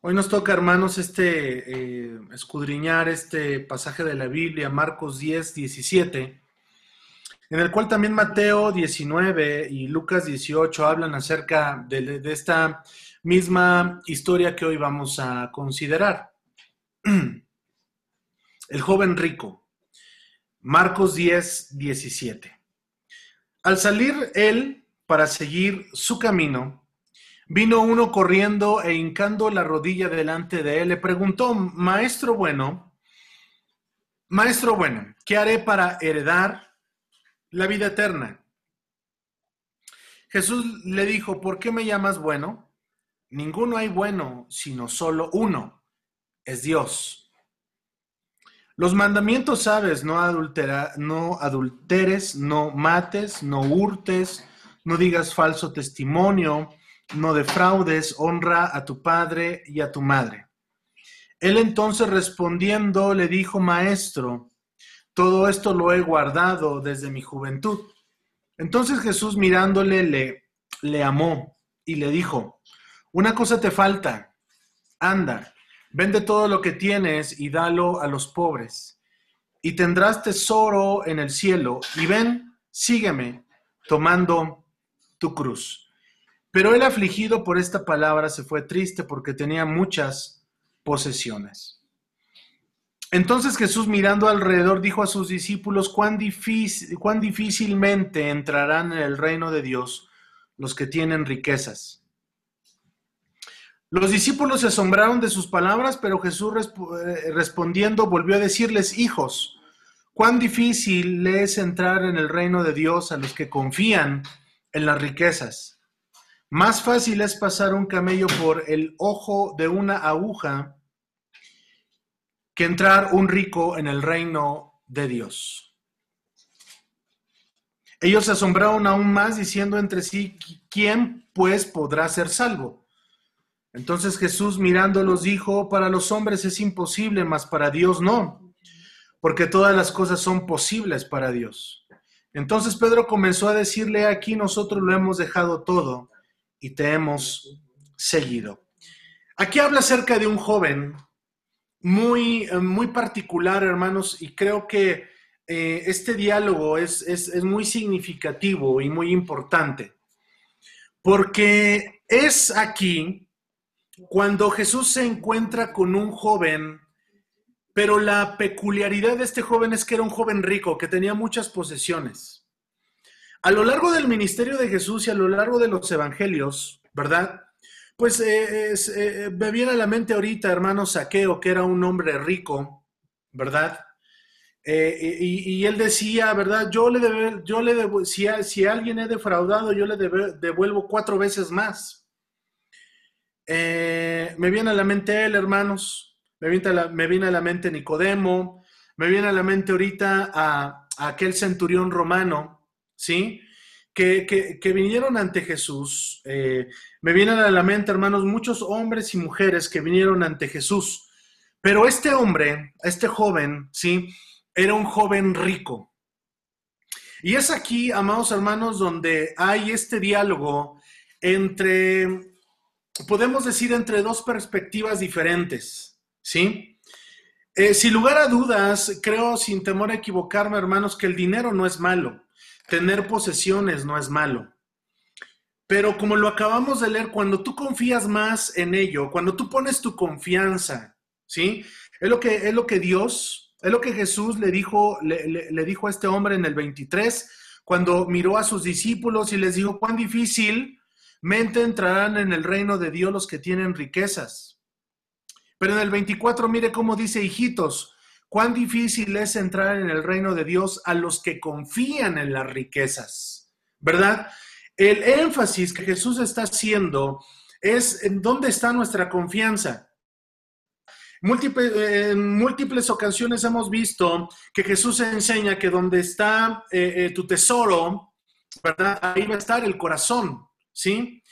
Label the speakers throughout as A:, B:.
A: Hoy nos toca, hermanos, este eh, escudriñar este pasaje de la Biblia, Marcos 10, 17, en el cual también Mateo 19 y Lucas 18 hablan acerca de, de esta misma historia que hoy vamos a considerar. El joven rico. Marcos 10, 17. Al salir él para seguir su camino, Vino uno corriendo e hincando la rodilla delante de él, le preguntó, Maestro bueno, Maestro bueno, ¿qué haré para heredar la vida eterna? Jesús le dijo, ¿por qué me llamas bueno? Ninguno hay bueno, sino solo uno, es Dios. Los mandamientos sabes, no, adultera, no adulteres, no mates, no hurtes, no digas falso testimonio, no defraudes, honra a tu padre y a tu madre. Él entonces respondiendo le dijo, Maestro, todo esto lo he guardado desde mi juventud. Entonces Jesús mirándole le, le amó y le dijo, una cosa te falta, anda, vende todo lo que tienes y dalo a los pobres, y tendrás tesoro en el cielo, y ven, sígueme, tomando tu cruz. Pero él afligido por esta palabra se fue triste porque tenía muchas posesiones. Entonces Jesús mirando alrededor dijo a sus discípulos, cuán, cuán difícilmente entrarán en el reino de Dios los que tienen riquezas. Los discípulos se asombraron de sus palabras, pero Jesús eh, respondiendo volvió a decirles, hijos, cuán difícil es entrar en el reino de Dios a los que confían en las riquezas. Más fácil es pasar un camello por el ojo de una aguja que entrar un rico en el reino de Dios. Ellos se asombraron aún más diciendo entre sí, ¿quién pues podrá ser salvo? Entonces Jesús mirándolos dijo, para los hombres es imposible, mas para Dios no, porque todas las cosas son posibles para Dios. Entonces Pedro comenzó a decirle, aquí nosotros lo hemos dejado todo y te hemos seguido. Aquí habla acerca de un joven muy, eh, muy particular, hermanos, y creo que eh, este diálogo es, es muy significativo y muy importante, porque es aquí cuando Jesús se encuentra con un joven, pero la peculiaridad de este joven es que era un joven rico, que tenía muchas posesiones. A lo largo del ministerio de Jesús y a lo largo de los evangelios, ¿verdad? Pues eh, eh, me viene a la mente ahorita, hermano Saqueo, que era un hombre rico, ¿verdad? Eh, y, él decía, ¿verdad? Yo le debo, yo le debo, si, si alguien he defraudado, yo le devuelvo cuatro veces más. me viene a la mente él, hermanos, me viene a la, me viene a la mente Nicodemo, me viene a la mente ahorita a aquel centurión romano, ¿sí? Que, vinieron ante Jesús. Eh, me vienen a la mente, hermanos, muchos hombres y mujeres que vinieron ante Jesús. Pero este hombre, este joven, ¿sí? Era un joven rico. Y es aquí, amados hermanos, donde hay este diálogo entre, podemos decir, entre dos perspectivas diferentes, ¿sí? Eh, sin lugar a dudas, creo, sin temor a equivocarme, hermanos, que el dinero no es malo tener posesiones no es malo. Pero como lo acabamos de leer, cuando tú confías más en ello, cuando tú pones tu confianza, ¿sí? Es lo que, es lo que Dios, es lo que Jesús le dijo, le, dijo a este hombre en el 23, cuando miró a sus discípulos y les dijo, cuán difícilmente entrarán en el reino de Dios los que tienen riquezas. Pero en el 24, mire cómo dice, hijitos, cuán difícil es entrar en el reino de Dios a los que confían en las riquezas, ¿verdad? El énfasis que Jesús está haciendo es en dónde está nuestra confianza. en múltiples ocasiones hemos visto que Jesús enseña que donde está eh, eh, tu tesoro, ¿verdad? Ahí va a estar el corazón, ¿sí?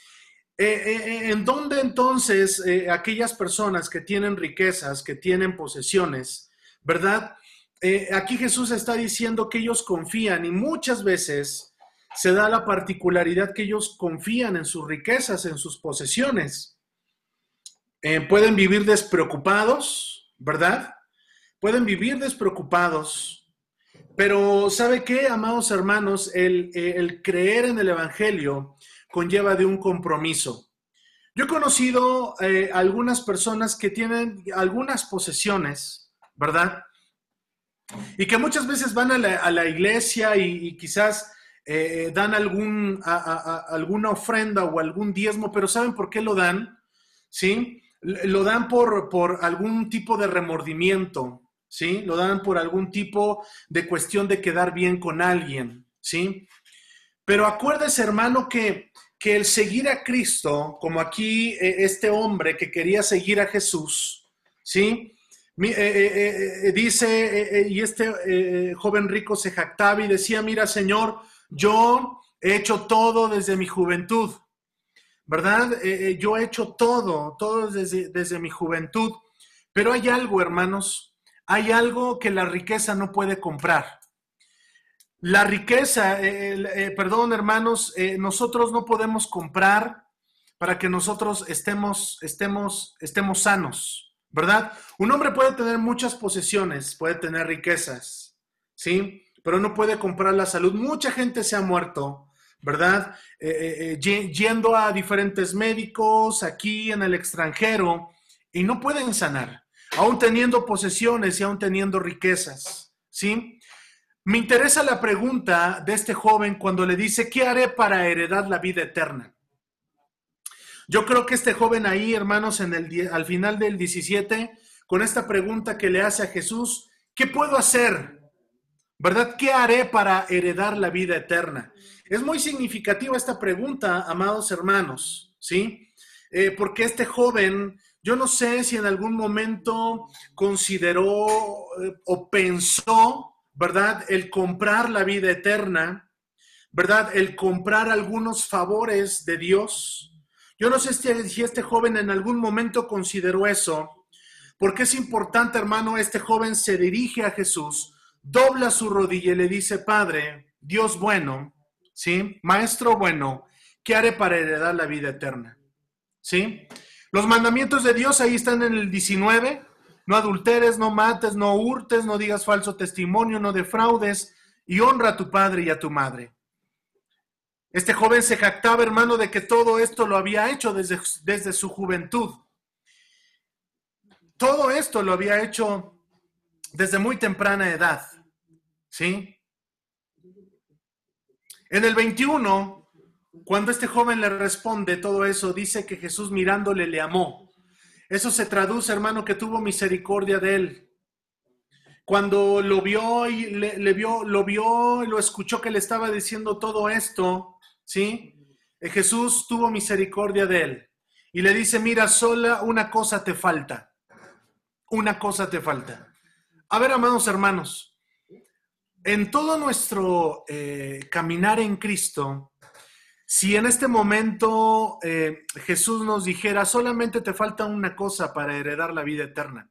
A: Eh, ¿En dónde entonces aquellas personas que tienen riquezas, que tienen posesiones, ¿verdad? Eh, aquí Jesús está diciendo que ellos confían y muchas veces se da la particularidad que ellos confían en sus riquezas, en sus posesiones. eh, pueden vivir despreocupados, ¿verdad? Pueden vivir despreocupados, pero ¿sabe qué, amados hermanos? El, el creer en el Evangelio conlleva de un compromiso. Yo he conocido eh, algunas personas que tienen algunas posesiones, ¿verdad? Y que muchas veces van a la, iglesia y, quizás eh, dan algún, alguna ofrenda o algún diezmo, pero ¿saben por qué lo dan? ¿Sí? Lo dan por, por algún tipo de remordimiento, ¿sí? Lo dan por algún tipo de cuestión de quedar bien con alguien, ¿sí? Pero acuérdese, hermano, que que el seguir a Cristo, como aquí eh, este hombre que quería seguir a Jesús, ¿sí? Eh, eh, dice, y este joven rico se jactaba y decía, mira Señor, yo he hecho todo desde mi juventud, ¿verdad? yo he hecho todo, todo desde, desde mi juventud, pero hay algo, hermanos, hay algo que la riqueza no puede comprar. La riqueza, eh, eh, perdón hermanos, eh, nosotros no podemos comprar para que nosotros estemos, estemos, estemos sanos, ¿verdad? Un hombre puede tener muchas posesiones, puede tener riquezas, ¿sí? Pero no puede comprar la salud. Mucha gente se ha muerto, ¿verdad? yendo a diferentes médicos aquí en el extranjero y no pueden sanar, aún teniendo posesiones y aún teniendo riquezas, ¿sí? Me interesa la pregunta de este joven cuando le dice, ¿qué haré para heredar la vida eterna? Yo creo que este joven ahí, hermanos, en el, al final del 17, con esta pregunta que le hace a Jesús, ¿qué puedo hacer? ¿Verdad? ¿Qué haré para heredar la vida eterna? Es muy significativa esta pregunta, amados hermanos, ¿sí? Eh, porque este joven, yo no sé si en algún momento consideró eh, o pensó ¿verdad? El comprar la vida eterna, ¿verdad? El comprar algunos favores de Dios. Yo no sé si este joven en algún momento consideró eso, porque es importante, hermano, este joven se dirige a Jesús, dobla su rodilla y le dice, Padre, Dios bueno, ¿sí? Maestro bueno, ¿qué haré para heredar la vida eterna? ¿Sí? Los mandamientos de Dios ahí están en el 19, no adulteres, no mates, no hurtes, no digas falso testimonio, no defraudes y honra a tu padre y a tu madre. Este joven se jactaba, hermano, de que todo esto lo había hecho desde, desde su juventud. Todo esto lo había hecho desde muy temprana edad. ¿Sí? En el 21, cuando este joven le responde todo eso, dice que Jesús mirándole le amó. Eso se traduce, hermano, que tuvo misericordia de él. Cuando lo vio y le, vio, lo vio y lo escuchó que le estaba diciendo todo esto, ¿sí? Eh, Jesús tuvo misericordia de él y le dice, mira, sola una cosa te falta. Una cosa te falta. A ver, amados hermanos, en todo nuestro eh, caminar en Cristo, si en este momento eh, Jesús nos dijera, solamente te falta una cosa para heredar la vida eterna,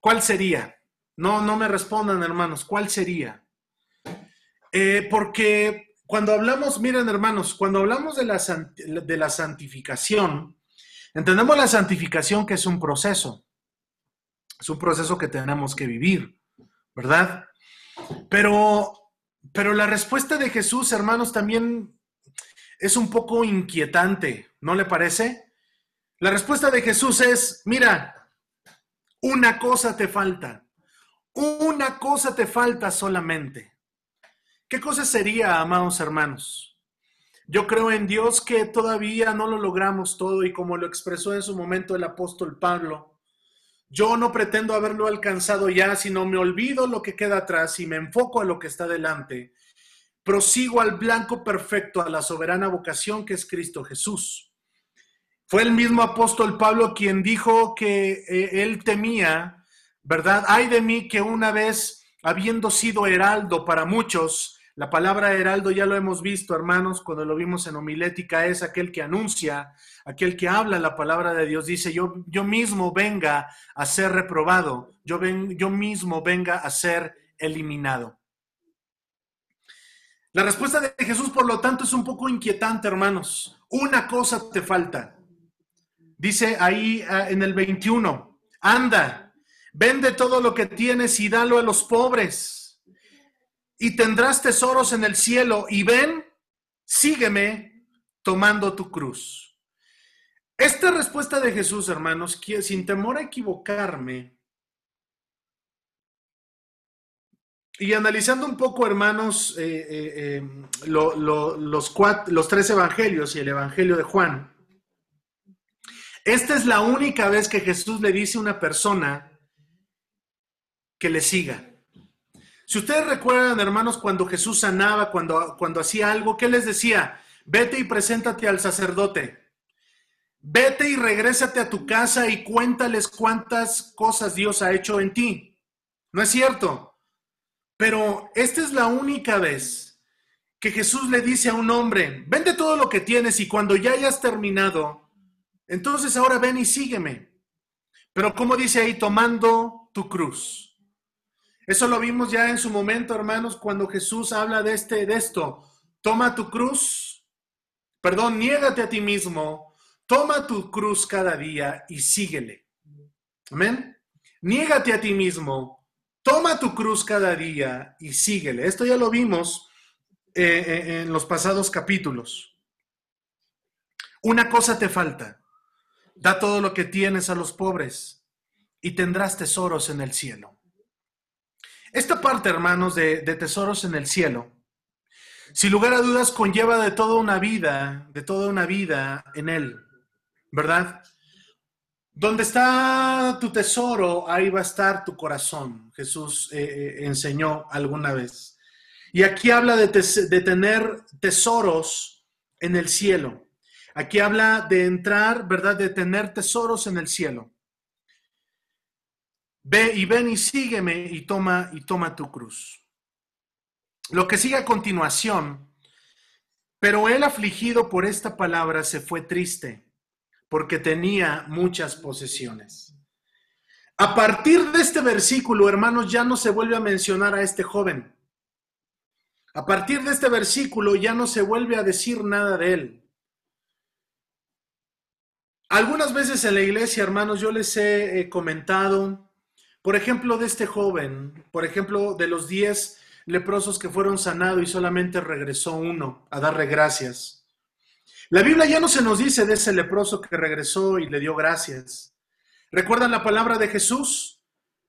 A: ¿cuál sería? No, no me respondan, hermanos, ¿cuál sería? Porque cuando hablamos, miren, hermanos, cuando hablamos de la, de la santificación, entendemos la santificación que es un proceso, es un proceso que tenemos que vivir, ¿verdad? Pero, pero la respuesta de Jesús, hermanos, también es un poco inquietante, ¿no le parece? La respuesta de Jesús es, mira, una cosa te falta, una cosa te falta solamente. ¿Qué cosa sería, amados hermanos? Yo creo en Dios que todavía no lo logramos todo y como lo expresó en su momento el apóstol Pablo, yo no pretendo haberlo alcanzado ya, sino me olvido lo que queda atrás y me enfoco a lo que está delante prosigo al blanco perfecto, a la soberana vocación que es Cristo Jesús. Fue el mismo apóstol Pablo quien dijo que eh, él temía, ¿verdad? Ay de mí que una vez, habiendo sido heraldo para muchos, la palabra heraldo ya lo hemos visto, hermanos, cuando lo vimos en homilética, es aquel que anuncia, aquel que habla la palabra de Dios. Dice, yo, yo mismo venga a ser reprobado, yo, ven, yo mismo venga a ser eliminado. La respuesta de Jesús, por lo tanto, es un poco inquietante, hermanos. Una cosa te falta. Dice ahí ah, en el 21, anda, vende todo lo que tienes y dalo a los pobres, y tendrás tesoros en el cielo, y ven, sígueme tomando tu cruz. Esta respuesta de Jesús, hermanos, sin temor a equivocarme, y analizando un poco, hermanos, eh, eh, los, los tres evangelios y el evangelio de Juan, esta es la única vez que Jesús le dice a una persona que le siga. Si ustedes recuerdan, hermanos, cuando Jesús sanaba, cuando, cuando hacía algo, ¿qué les decía? Vete y preséntate al sacerdote. Vete y regrésate a tu casa y cuéntales cuántas cosas Dios ha hecho en ti. ¿No es cierto? Pero esta es la única vez que Jesús le dice a un hombre, vende todo lo que tienes y cuando ya hayas terminado, entonces ahora ven y sígueme. Pero como dice ahí, tomando tu cruz. Eso lo vimos ya en su momento, hermanos, cuando Jesús habla de este de esto. Toma tu cruz. Perdón, niégate a ti mismo. Toma tu cruz cada día y síguele. Amén. Niégate a ti mismo. Toma tu cruz cada día y síguele. Esto ya lo vimos eh, eh, en los pasados capítulos. Una cosa te falta. Da todo lo que tienes a los pobres y tendrás tesoros en el cielo. Esta parte, hermanos, de, tesoros en el cielo, sin lugar a dudas, conlleva de toda una vida, de toda una vida en Él, ¿verdad? Donde está tu tesoro, ahí va a estar tu corazón, Jesús eh, eh, enseñó alguna vez. Y aquí habla de, de tener tesoros en el cielo. Aquí habla de entrar, ¿verdad? De tener tesoros en el cielo. Ve y ven y sígueme y toma y toma tu cruz. Lo que sigue a continuación, pero él afligido por esta palabra se fue triste, porque tenía muchas posesiones. A partir de este versículo, hermanos, ya no se vuelve a mencionar a este joven. A partir de este versículo ya no se vuelve a decir nada de él. Algunas veces en la iglesia, hermanos, yo les he comentado, por ejemplo, de este joven, por ejemplo, de los diez leprosos que fueron sanados y solamente regresó uno a darle gracias. La Biblia ya no se nos dice de ese leproso que regresó y le dio gracias. ¿Recuerdan la palabra de Jesús?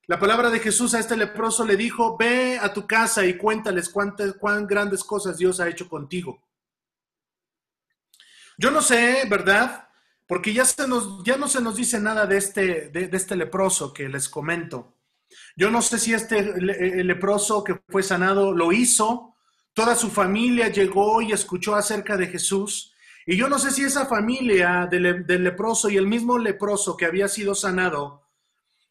A: La palabra de Jesús a este leproso le dijo, ve a tu casa y cuéntales cuántas, cuán grandes cosas Dios ha hecho contigo. Yo no sé, ¿verdad? Porque ya, se nos, ya no se nos dice nada de este, de, este leproso que les comento. Yo no sé si este leproso que fue sanado lo hizo, toda su familia llegó y escuchó acerca de Jesús, y yo no sé si esa familia del, del leproso y el mismo leproso que había sido sanado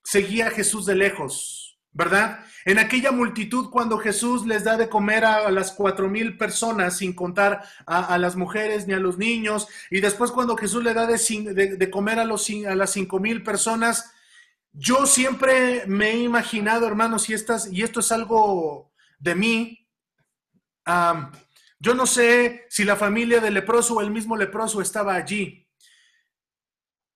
A: seguía a Jesús de lejos, ¿verdad? En aquella multitud cuando Jesús les da de comer a, las cuatro mil personas, sin contar a, las mujeres ni a los niños, y después cuando Jesús le da de, comer a, los, a las cinco mil personas, yo siempre me he imaginado, hermanos, y, estas, y esto es algo de mí, yo no sé si la familia del leproso o el mismo leproso estaba allí.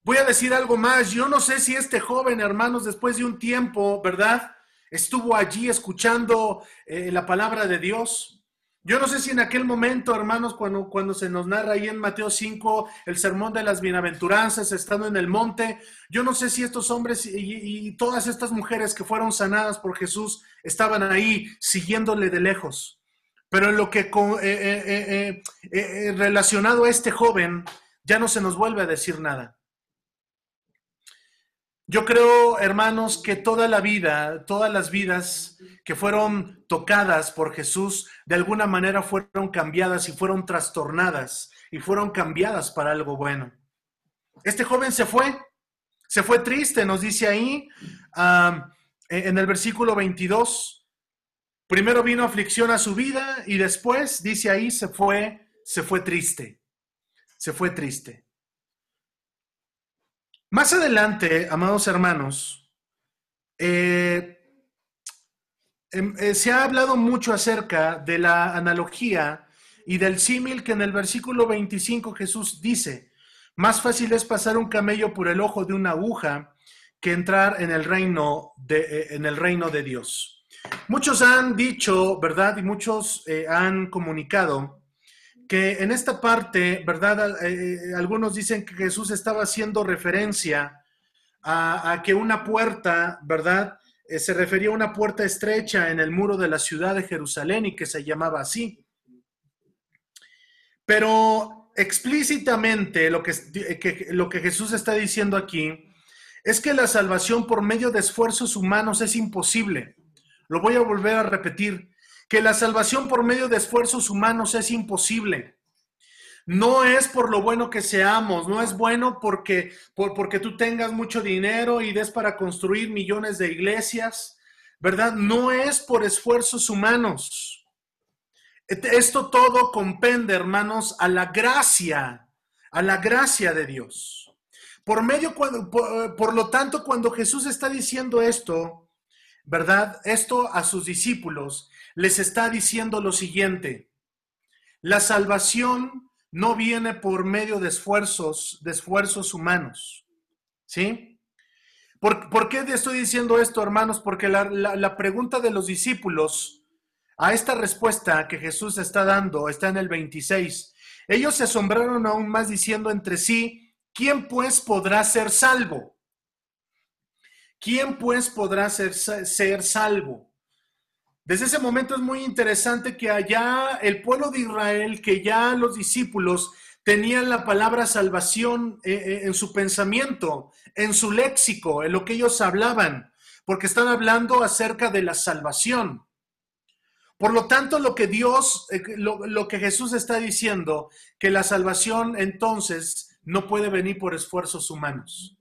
A: Voy a decir algo más, yo no sé si este joven, hermanos, después de un tiempo, ¿verdad? Estuvo allí escuchando eh, la palabra de Dios. Yo no sé si en aquel momento, hermanos, cuando, cuando se nos narra ahí en Mateo 5 el sermón de las bienaventuranzas, estando en el monte, yo no sé si estos hombres y, todas estas mujeres que fueron sanadas por Jesús estaban ahí siguiéndole de lejos. Pero en lo que eh, eh, relacionado a este joven, ya no se nos vuelve a decir nada. Yo creo, hermanos, que toda la vida, todas las vidas que fueron tocadas por Jesús, de alguna manera fueron cambiadas y fueron trastornadas y fueron cambiadas para algo bueno. Este joven se fue, se fue triste, nos dice ahí en el versículo 22. Primero vino aflicción a su vida y después, dice ahí, se fue, se fue triste, se fue triste. Más adelante, amados hermanos, eh, em, eh, se ha hablado mucho acerca de la analogía y del símil que en el versículo 25 Jesús dice, Más fácil es pasar un camello por el ojo de una aguja que entrar en el reino de, eh, en el reino de Dios. Muchos han dicho, ¿verdad? Y muchos han comunicado que en esta parte, ¿verdad? Eh, algunos dicen que Jesús estaba haciendo referencia a, que una puerta, ¿verdad? se refería a una puerta estrecha en el muro de la ciudad de Jerusalén y que se llamaba así. Pero explícitamente lo que, lo que Jesús está diciendo aquí es que la salvación por medio de esfuerzos humanos es imposible. Lo voy a volver a repetir, que la salvación por medio de esfuerzos humanos es imposible. No es por lo bueno que seamos, no es bueno porque, porque tú tengas mucho dinero y des para construir millones de iglesias, ¿verdad? No es por esfuerzos humanos. Esto todo compende, hermanos, a la gracia, a la gracia de Dios. Por medio, por, por lo tanto, cuando Jesús está diciendo esto, ¿verdad? Esto a sus discípulos les está diciendo lo siguiente. La salvación no viene por medio de esfuerzos, de esfuerzos humanos. ¿Sí? ¿Por, ¿Por, qué estoy diciendo esto, hermanos? Porque la, la pregunta de los discípulos a esta respuesta que Jesús está dando está en el 26. Ellos se asombraron aún más diciendo entre sí, ¿quién pues podrá ser salvo? ¿Quién pues podrá ser, ser salvo? Desde ese momento es muy interesante que allá el pueblo de Israel, que ya los discípulos tenían la palabra salvación eh, eh, en su pensamiento, en su léxico, en lo que ellos hablaban, porque están hablando acerca de la salvación. Por lo tanto, lo que Dios, eh, lo, que Jesús está diciendo, que la salvación entonces no puede venir por esfuerzos humanos.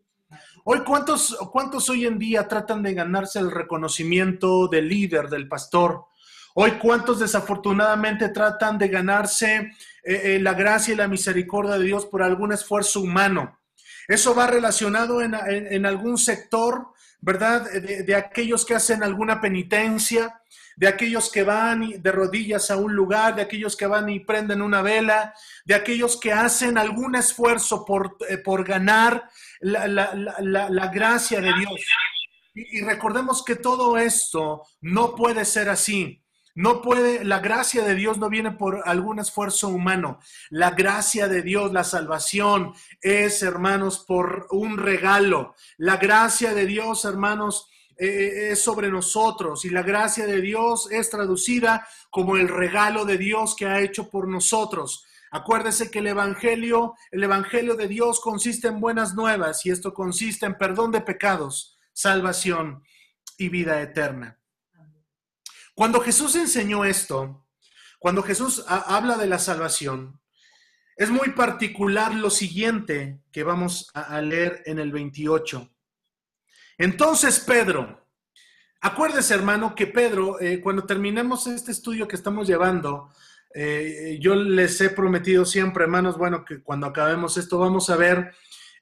A: Hoy, ¿cuántos, ¿cuántos hoy en día tratan de ganarse el reconocimiento del líder, del pastor? Hoy, ¿cuántos desafortunadamente tratan de ganarse eh, eh, la gracia y la misericordia de Dios por algún esfuerzo humano? Eso va relacionado en, algún sector, ¿verdad? de, aquellos que hacen alguna penitencia, de aquellos que van de rodillas a un lugar, de aquellos que van y prenden una vela, de aquellos que hacen algún esfuerzo por, eh, por ganar la, la, gracia de Dios. Y, recordemos que todo esto no puede ser así. No puede, la gracia de Dios no viene por algún esfuerzo humano. La gracia de Dios, la salvación es, hermanos, por un regalo. La gracia de Dios, hermanos, eh, eh, es sobre nosotros y la gracia de Dios es traducida como el regalo de Dios que ha hecho por nosotros. Acuérdese que el evangelio, el evangelio de Dios consiste en buenas nuevas y esto consiste en perdón de pecados, salvación y vida eterna. Cuando Jesús enseñó esto, cuando Jesús habla de la salvación, es muy particular lo siguiente que vamos a leer en el 28. Entonces, Pedro, acuérdese, hermano, que Pedro, eh, cuando terminemos este estudio que estamos llevando, eh, yo les he prometido siempre, hermanos, bueno, que cuando acabemos esto vamos a ver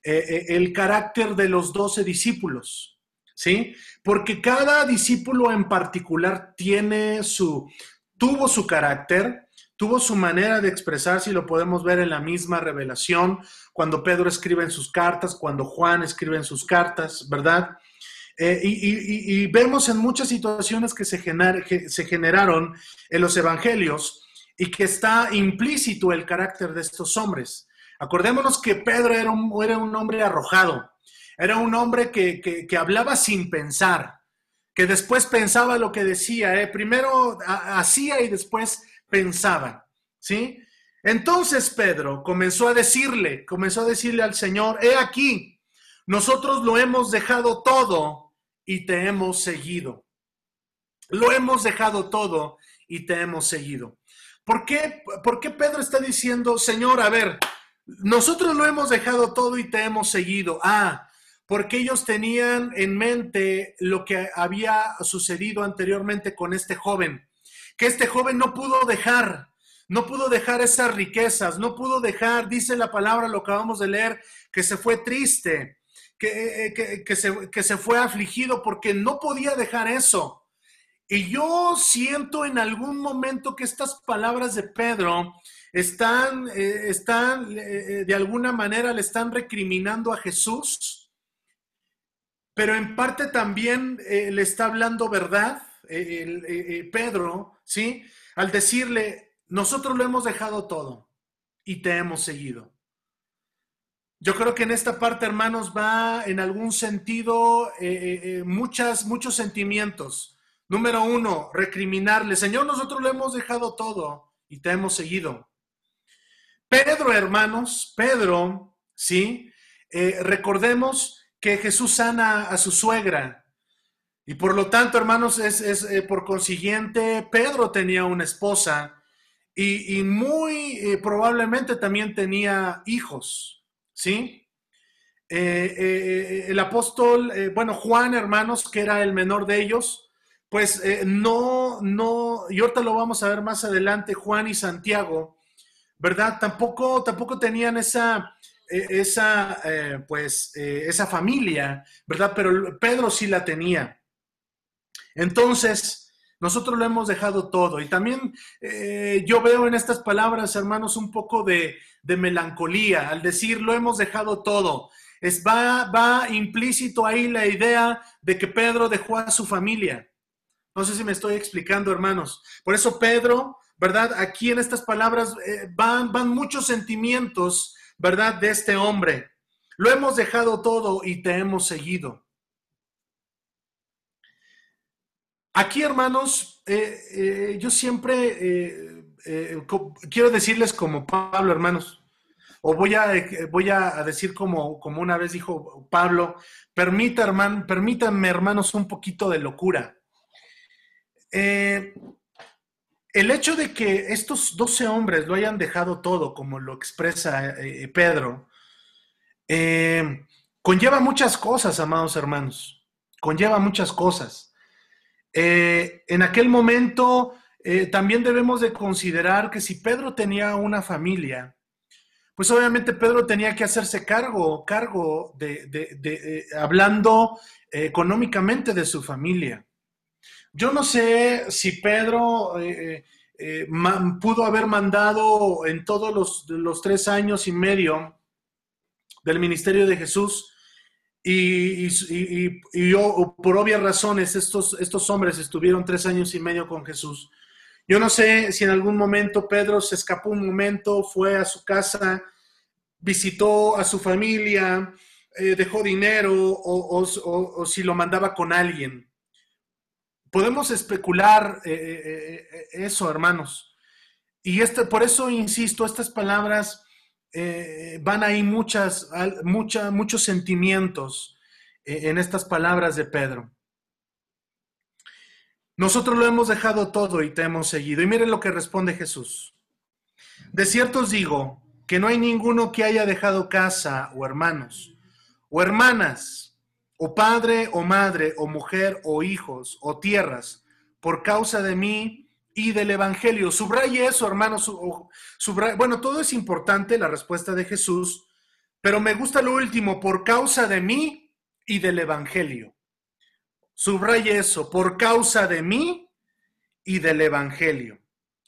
A: eh, el carácter de los doce discípulos, ¿sí? Porque cada discípulo en particular tiene su, tuvo su carácter, tuvo su manera de expresarse y lo podemos ver en la misma revelación, cuando Pedro escribe en sus cartas, cuando Juan escribe en sus cartas, ¿verdad? Eh, y, vemos en muchas situaciones que se, se generaron en los evangelios y que está implícito el carácter de estos hombres. Acordémonos que Pedro era un, era un hombre arrojado, era un hombre que, que, hablaba sin pensar, que después pensaba lo que decía, ¿eh? primero hacía y después pensaba, ¿sí? Entonces Pedro comenzó a decirle, comenzó a decirle al Señor, he aquí, nosotros lo hemos dejado todo y te hemos seguido. Lo hemos dejado todo y te hemos seguido. ¿Por qué, ¿Por qué Pedro está diciendo, Señor, a ver, nosotros lo hemos dejado todo y te hemos seguido? Ah, porque ellos tenían en mente lo que había sucedido anteriormente con este joven, que este joven no pudo dejar, no pudo dejar esas riquezas, no pudo dejar, dice la palabra, lo acabamos de leer, que se fue triste, eh, que, que, se, que se fue afligido porque no podía dejar eso. Y yo siento en algún momento que estas palabras de Pedro están, eh, están eh, de alguna manera le están recriminando a Jesús, pero en parte también le está hablando verdad Pedro, ¿sí? Al decirle, nosotros lo hemos dejado todo y te hemos seguido. Yo creo que en esta parte, hermanos, va en algún sentido muchas, muchos sentimientos. Número uno, recriminarle, Señor, nosotros lo hemos dejado todo y te hemos seguido. Pedro, hermanos, Pedro, ¿sí? Eh, recordemos que Jesús sana a su suegra. Y por lo tanto, hermanos, es, eh, por consiguiente, Pedro tenía una esposa y, muy eh, probablemente también tenía hijos, ¿sí? el apóstol, bueno, Juan, hermanos, que era el menor de ellos, pues no, no, y ahorita lo vamos a ver más adelante, Juan y Santiago, ¿verdad? Tampoco, tampoco tenían esa, esa, eh, pues, eh, esa familia, ¿verdad? Pero Pedro sí la tenía. Entonces, nosotros lo hemos dejado todo. Y también eh, yo veo en estas palabras, hermanos, un poco de, melancolía al decir lo hemos dejado todo. Es, va, va implícito ahí la idea de que Pedro dejó a su familia. No sé si me estoy explicando, hermanos. Por eso Pedro ¿verdad? Aquí en estas palabras van, van muchos sentimientos, ¿verdad? De este hombre. Lo hemos dejado todo y te hemos seguido. Aquí, hermanos, eh, eh, yo siempre quiero decirles como Pablo, hermanos, o voy a, voy a decir como, como una vez dijo Pablo, permita, hermano, permítanme, hermanos, un poquito de locura. Eh, el hecho de que estos 12 hombres lo hayan dejado todo, como lo expresa eh, Pedro, eh, conlleva muchas cosas, amados hermanos, conlleva muchas cosas. Eh, en aquel momento también debemos de considerar que si Pedro tenía una familia, pues obviamente Pedro tenía que hacerse cargo, cargo de hablando económicamente de su familia. Yo no sé si Pedro eh, eh, pudo haber mandado en todos los, tres años y medio del ministerio de Jesús y, yo, por obvias razones, estos, estos hombres estuvieron tres años y medio con Jesús. Yo no sé si en algún momento Pedro se escapó un momento, fue a su casa, visitó a su familia, eh, dejó dinero o si lo mandaba con alguien. Podemos especular eh, eh, eh, eso, hermanos. Y este, por eso insisto, estas palabras van ahí muchas, muchos sentimientos en estas palabras de Pedro. Nosotros lo hemos dejado todo y te hemos seguido. Y miren lo que responde Jesús. De cierto os digo que no hay ninguno que haya dejado casa o hermanos o hermanas o padre o madre o mujer o hijos o tierras por causa de mí y del Evangelio. Subraye eso, hermanos. Bueno, todo es importante, la respuesta de Jesús, pero me gusta lo último, por causa de mí y del Evangelio. Subraye eso, por causa de mí y del Evangelio.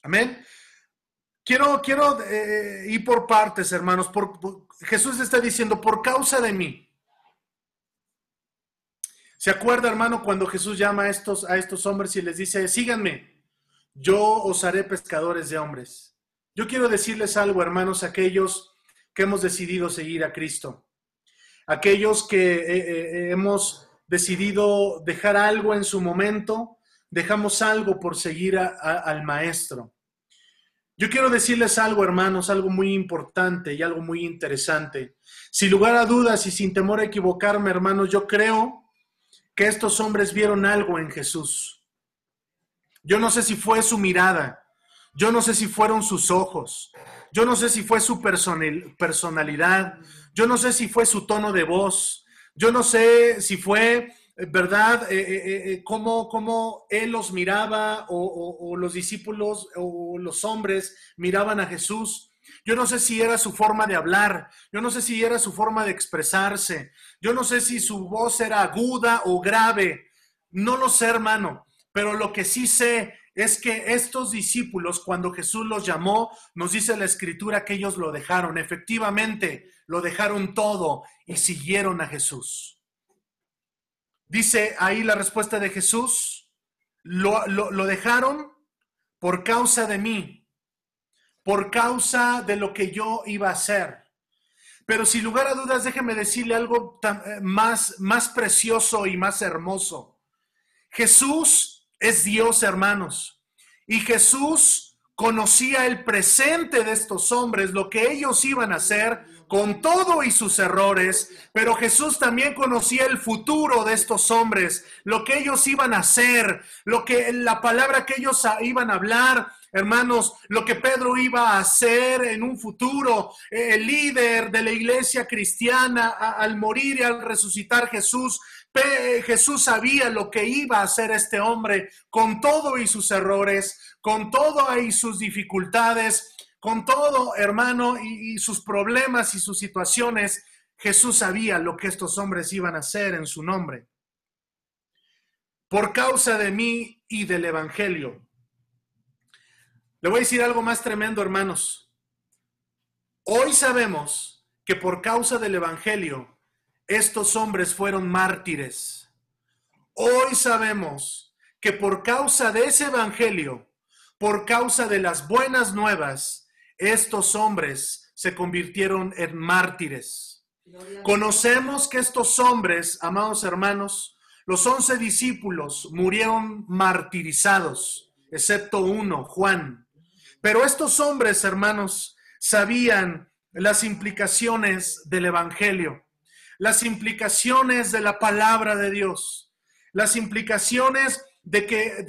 A: Amén. Quiero, quiero eh, ir por partes, hermanos. Jesús está diciendo, por causa de mí. ¿Se acuerda, hermano, cuando Jesús llama a estos, a estos hombres y les dice, síganme, yo os haré pescadores de hombres? Yo quiero decirles algo, hermanos, aquellos que hemos decidido seguir a Cristo, aquellos que eh, eh, hemos decidido dejar algo en su momento, dejamos algo por seguir al Maestro. Yo quiero decirles algo, hermanos, algo muy importante y algo muy interesante. Sin lugar a dudas y sin temor a equivocarme, hermanos, yo creo que estos hombres vieron algo en Jesús. Yo no sé si fue su mirada, yo no sé si fueron sus ojos, yo no sé si fue su personalidad, yo no sé si fue su tono de voz, yo no sé si fue, eh, ¿verdad?, eh, eh, cómo, él los miraba o los discípulos o los hombres miraban a Jesús. Yo no sé si era su forma de hablar, yo no sé si era su forma de expresarse, yo no sé si su voz era aguda o grave, no lo sé, hermano, pero lo que sí sé es que estos discípulos, cuando Jesús los llamó, nos dice la escritura que ellos lo dejaron. Efectivamente, lo dejaron todo y siguieron a Jesús. Dice ahí la respuesta de Jesús, lo, lo dejaron por causa de mí, por causa de lo que yo iba a hacer. Pero sin lugar a dudas, déjeme decirle algo eh, más, más precioso y más hermoso. Jesús es Dios, hermanos. Y Jesús conocía el presente de estos hombres, lo que ellos iban a hacer con todo y sus errores, pero Jesús también conocía el futuro de estos hombres, lo que ellos iban a hacer, lo que la palabra que ellos iban a hablar, hermanos, lo que Pedro iba a hacer en un futuro, el líder de la iglesia cristiana al morir y al resucitar Jesús, Jesús sabía lo que iba a hacer este hombre con todo y sus errores, con todo y sus dificultades, con todo, hermano, y, sus problemas y sus situaciones. Jesús sabía lo que estos hombres iban a hacer en su nombre. Por causa de mí y del Evangelio. Le voy a decir algo más tremendo, hermanos. Hoy sabemos que por causa del Evangelio, estos hombres fueron mártires. Hoy sabemos que por causa de ese Evangelio, por causa de las buenas nuevas, estos hombres se convirtieron en mártires. Conocemos que estos hombres, amados hermanos, los once discípulos murieron martirizados, excepto uno, Juan. Pero estos hombres, hermanos, sabían las implicaciones del Evangelio, las implicaciones de la palabra de Dios, las implicaciones de que,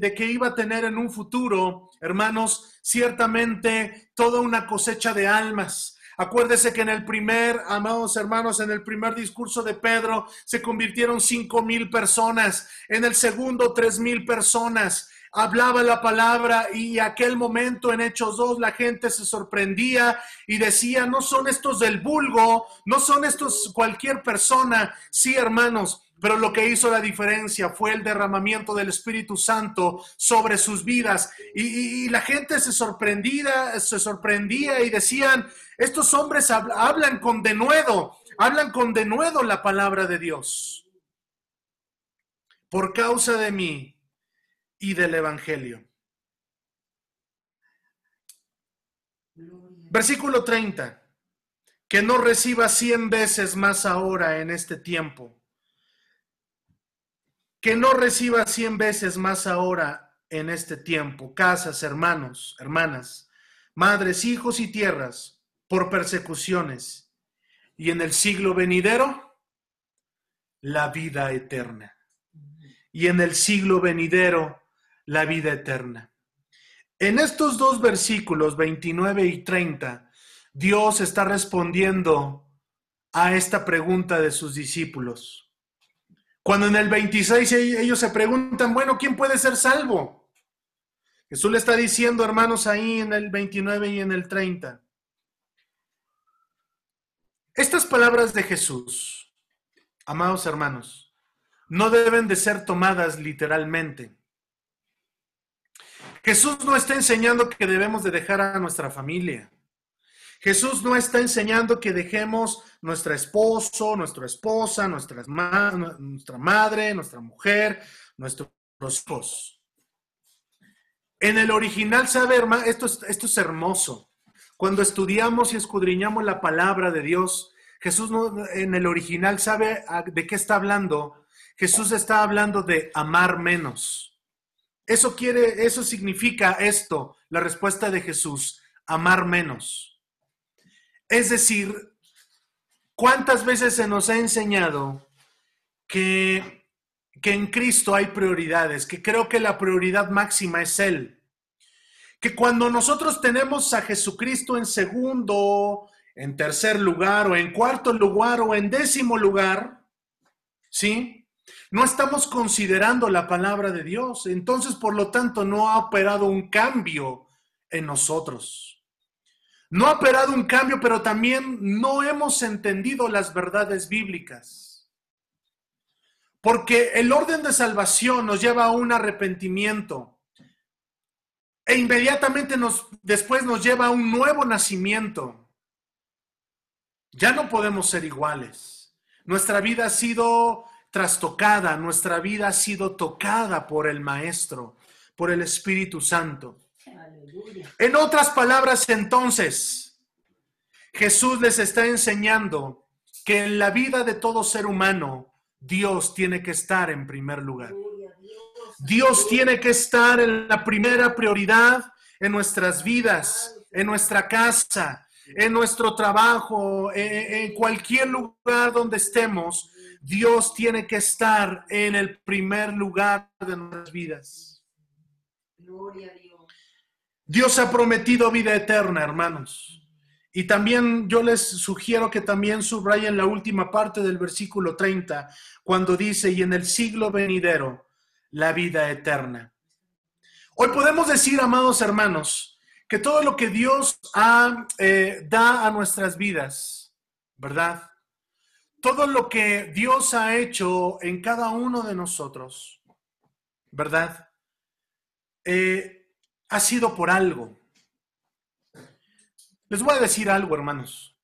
A: de, que iba a tener en un futuro, hermanos, ciertamente toda una cosecha de almas. Acuérdese que en el primer, amados hermanos, en el primer discurso de Pedro se convirtieron cinco mil personas, en el segundo tres mil personas, hablaba la palabra y aquel momento en Hechos 2 la gente se sorprendía y decía, no son estos del vulgo, no son estos cualquier persona, sí hermanos, pero lo que hizo la diferencia fue el derramamiento del Espíritu Santo sobre sus vidas. Y, la gente se sorprendía, se sorprendía y decían, estos hombres hablan con denuedo, hablan con denuedo la palabra de Dios. Por causa de mí, y del Evangelio. Versículo 30. Que no reciba cien veces más ahora en este tiempo. Que no reciba cien veces más ahora en este tiempo. Casas, hermanos, hermanas, madres, hijos y tierras por persecuciones. Y en el siglo venidero, la vida eterna. Y en el siglo venidero, la vida eterna. En estos dos versículos 29 y 30, Dios está respondiendo a esta pregunta de sus discípulos. Cuando en el 26 ellos se preguntan, bueno, ¿quién puede ser salvo? Jesús le está diciendo, hermanos, ahí en el 29 y en el 30. Estas palabras de Jesús, amados hermanos, no deben de ser tomadas literalmente. Jesús no está enseñando que debemos de dejar a nuestra familia. Jesús no está enseñando que dejemos nuestra esposo, nuestra esposa, nuestra, nuestra madre, nuestra mujer, nuestros hijos. En el original, ¿sabe, hermano? Esto es, esto es hermoso. Cuando estudiamos y escudriñamos la palabra de Dios, Jesús no, en el original sabe de qué está hablando. Jesús está hablando de amar menos. Eso quiere, eso significa esto, la respuesta de Jesús, amar menos. Es decir, ¿cuántas veces se nos ha enseñado que, que en Cristo hay prioridades? Que creo que la prioridad máxima es Él. Que cuando nosotros tenemos a Jesucristo en segundo, en tercer lugar, o en cuarto lugar, o en décimo lugar, ¿sí? No estamos considerando la palabra de Dios. Entonces, por lo tanto, no ha operado un cambio en nosotros. No ha operado un cambio, pero también no hemos entendido las verdades bíblicas. Porque el orden de salvación nos lleva a un arrepentimiento. e inmediatamente nos, después nos lleva a un nuevo nacimiento. Ya no podemos ser iguales. Nuestra vida ha sido trastocada, nuestra vida ha sido tocada por el Maestro, por el Espíritu Santo. En otras palabras, entonces, Jesús les está enseñando que en la vida de todo ser humano, Dios tiene que estar en primer lugar. Dios tiene que estar en la primera prioridad en nuestras vidas, en nuestra casa, en nuestro trabajo, en, cualquier lugar donde estemos. Dios tiene que estar en el primer lugar de nuestras vidas. Gloria a Dios. Dios ha prometido vida eterna, hermanos. Y también yo les sugiero que también subrayen la última parte del versículo 30, cuando dice, y en el siglo venidero, la vida eterna. Hoy podemos decir, amados hermanos, que todo lo que Dios eh, da a nuestras vidas, ¿verdad? Todo lo que Dios ha hecho en cada uno de nosotros, ¿verdad? Eh, ha sido por algo. Les voy a decir algo, hermanos.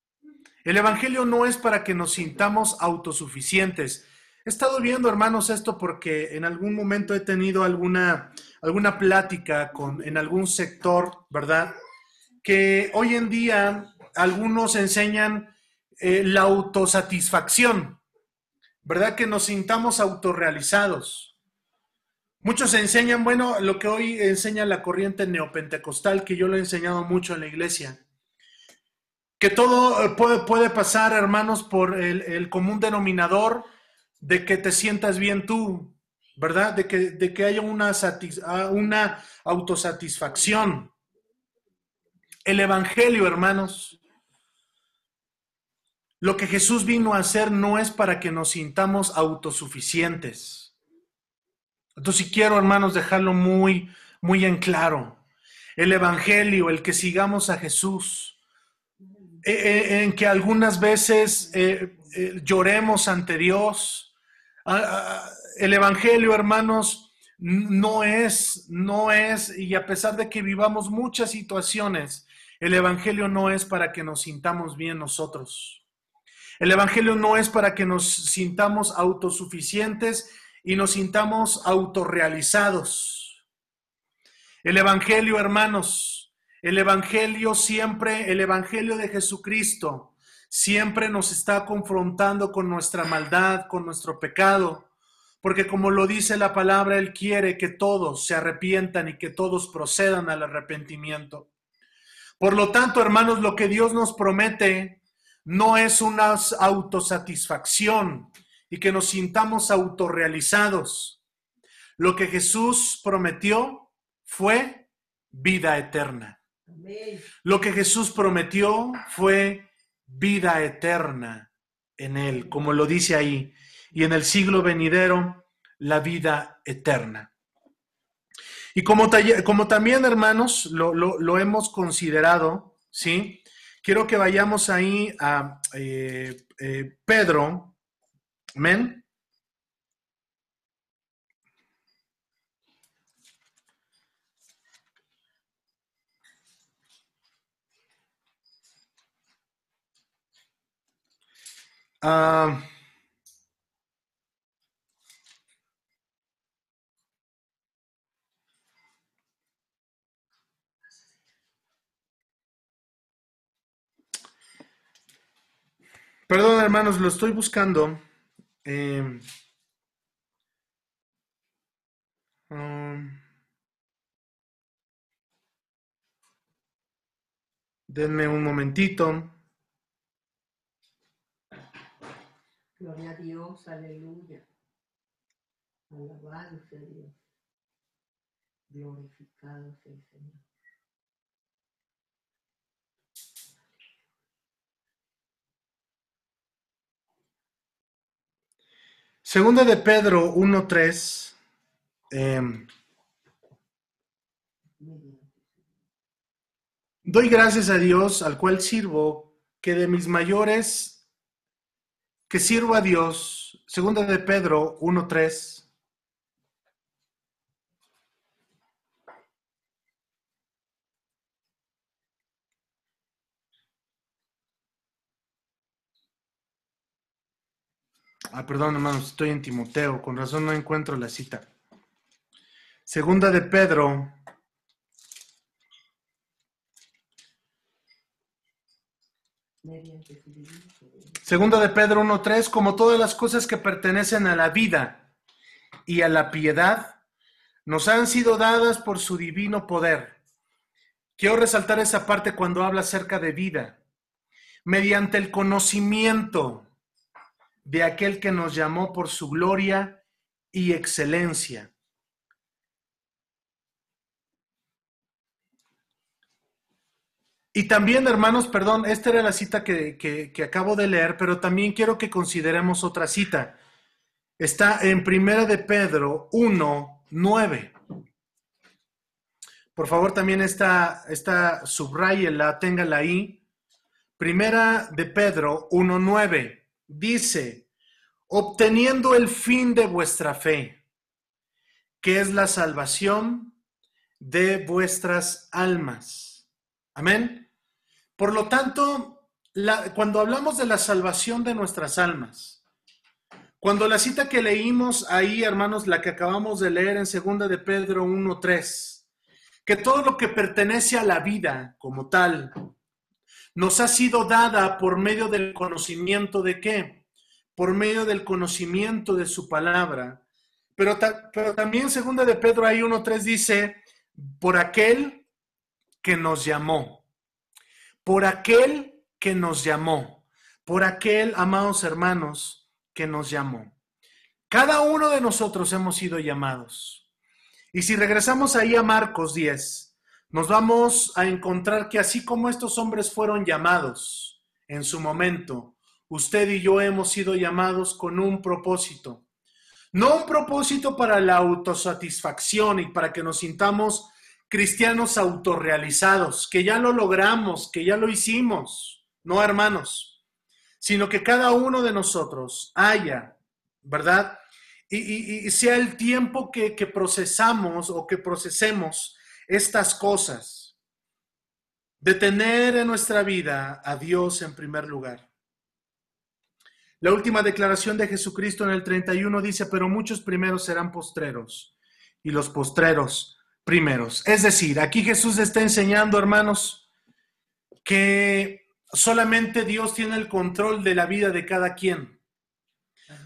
A: El Evangelio no es para que nos sintamos autosuficientes, He estado viendo, hermanos, esto porque en algún momento he tenido alguna, alguna plática con, en algún sector, ¿verdad? Que hoy en día algunos enseñan eh, la autosatisfacción, ¿verdad? Que nos sintamos autorrealizados. Muchos enseñan, bueno, lo que hoy enseña la corriente neopentecostal, que yo lo he enseñado mucho en la iglesia, que todo eh, puede, puede pasar, hermanos, por el, común denominador de que te sientas bien tú, ¿verdad? De que, de que haya una, ah, una autosatisfacción. El Evangelio, hermanos, lo que Jesús vino a hacer no es para que nos sintamos autosuficientes. Entonces, si quiero, hermanos, dejarlo muy, muy en claro. El Evangelio, el que sigamos a Jesús, eh, eh, en que algunas veces eh, lloremos ante Dios, Ah, ah, el Evangelio, hermanos, no es, no es, y a pesar de que vivamos muchas situaciones, el Evangelio no es para que nos sintamos bien nosotros. El Evangelio no es para que nos sintamos autosuficientes y nos sintamos autorrealizados. El Evangelio, hermanos, el Evangelio siempre, el Evangelio de Jesucristo, siempre nos está confrontando con nuestra maldad, con nuestro pecado, porque como lo dice la palabra, Él quiere que todos se arrepientan y que todos procedan al arrepentimiento. Por lo tanto, hermanos, lo que Dios nos promete no es una autosatisfacción y que nos sintamos autorrealizados. Lo que Jesús prometió fue vida eterna. Lo que Jesús prometió fue vida eterna en Él, como lo dice ahí, y en el siglo venidero, la vida eterna. Y como, como también, hermanos, lo, hemos considerado, ¿sí? Quiero que vayamos ahí a eh, eh, Pedro, amén. Ah, perdón, hermanos, lo estoy buscando. Em, um, denme un momentito.
B: Gloria a Dios, aleluya. Alabado sea Dios. Glorificado sea el Señor.
A: Segunda de Pedro 1.3. Eh, doy gracias a Dios al cual sirvo, que de mis mayores que sirvo a Dios, segunda de Pedro 1.3. Ah, perdón, hermanos, estoy en Timoteo, con razón no encuentro la cita. Segunda de Pedro. Segunda de Pedro 1.3, como todas las cosas que pertenecen a la vida y a la piedad, nos han sido dadas por su divino poder. Quiero resaltar esa parte cuando habla acerca de vida. Mediante el conocimiento de aquel que nos llamó por su gloria y excelencia. Y también, hermanos, perdón, esta era la cita que, que- acabo de leer, pero también quiero que consideremos otra cita. Está en Primera de Pedro 1, 9. Por favor, también esta, esta subrayela, téngala ahí. Primera de Pedro 1, 9. Dice, obteniendo el fin de vuestra fe, que es la salvación de vuestras almas. Amén. Por lo tanto, cuando hablamos de la salvación de nuestras almas, cuando la cita que leímos ahí, hermanos, la que acabamos de leer en segunda de Pedro 1:3, que todo lo que pertenece a la vida como tal nos ha sido dada por medio del conocimiento de qué? Por medio del conocimiento de su palabra. Pero, ta- pero también segunda de Pedro ahí 1:3 dice, por aquel que nos llamó por aquel que nos llamó, por aquel, amados hermanos, que nos llamó. Cada uno de nosotros hemos sido llamados. Y si regresamos ahí a Marcos 10, nos vamos a encontrar que así como estos hombres fueron llamados en su momento, usted y yo hemos sido llamados con un propósito. No un propósito para la autosatisfacción y para que nos sintamos cristianos autorrealizados, que ya lo logramos, que ya lo hicimos, no hermanos, sino que cada uno de nosotros haya, ¿verdad? Y, y- sea el tiempo que, que procesamos o que procesemos estas cosas, de tener en nuestra vida a Dios en primer lugar. La última declaración de Jesucristo en el 31 dice, pero muchos primeros serán postreros y los postreros primeros. Es decir, aquí Jesús está enseñando, hermanos, que solamente Dios tiene el control de la vida de cada quien.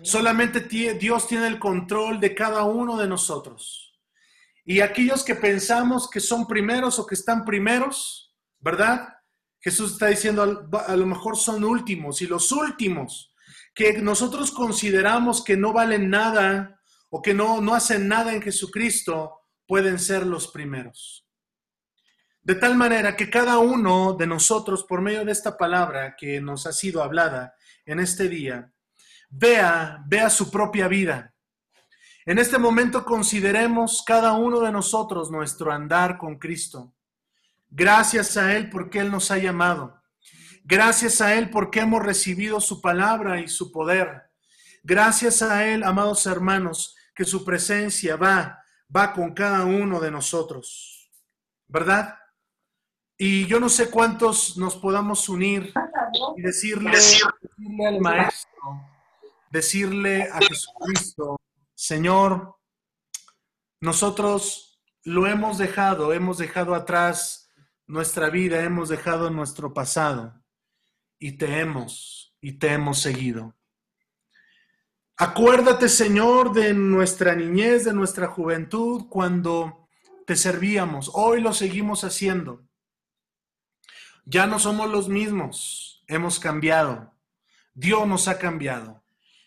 A: Solamente Dios tiene el control de cada uno de nosotros. Y aquellos que pensamos que son primeros o que están primeros, ¿verdad? Jesús está diciendo, a lo mejor son últimos y los últimos que nosotros consideramos que no valen nada o que no, no hacen nada en Jesucristo, pueden ser los primeros. De tal manera que cada uno de nosotros, por medio de esta palabra que nos ha sido hablada en este día, vea, vea su propia vida. En este momento consideremos cada uno de nosotros nuestro andar con Cristo. Gracias a Él porque Él nos ha llamado. Gracias a Él porque hemos recibido su palabra y su poder. Gracias a Él, amados hermanos, que su presencia va, va con cada uno de nosotros. ¿Verdad? Y yo no sé cuántos nos podamos unir y decirle, decirle al Maestro, decirle a Jesucristo, Señor, nosotros lo hemos dejado, hemos dejado atrás nuestra vida, hemos dejado nuestro pasado y te hemos, y te hemos seguido. Acuérdate, Señor, de nuestra niñez, de nuestra juventud, cuando te servíamos. Hoy lo seguimos haciendo. Ya no somos los mismos, hemos cambiado. Dios nos ha cambiado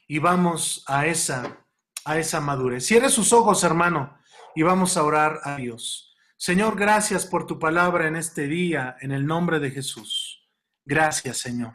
A: y vamos a esa a esa madurez. Cierre sus ojos, hermano, y vamos a orar a Dios. Señor, gracias por tu palabra en este día, en el nombre de Jesús. Gracias, Señor.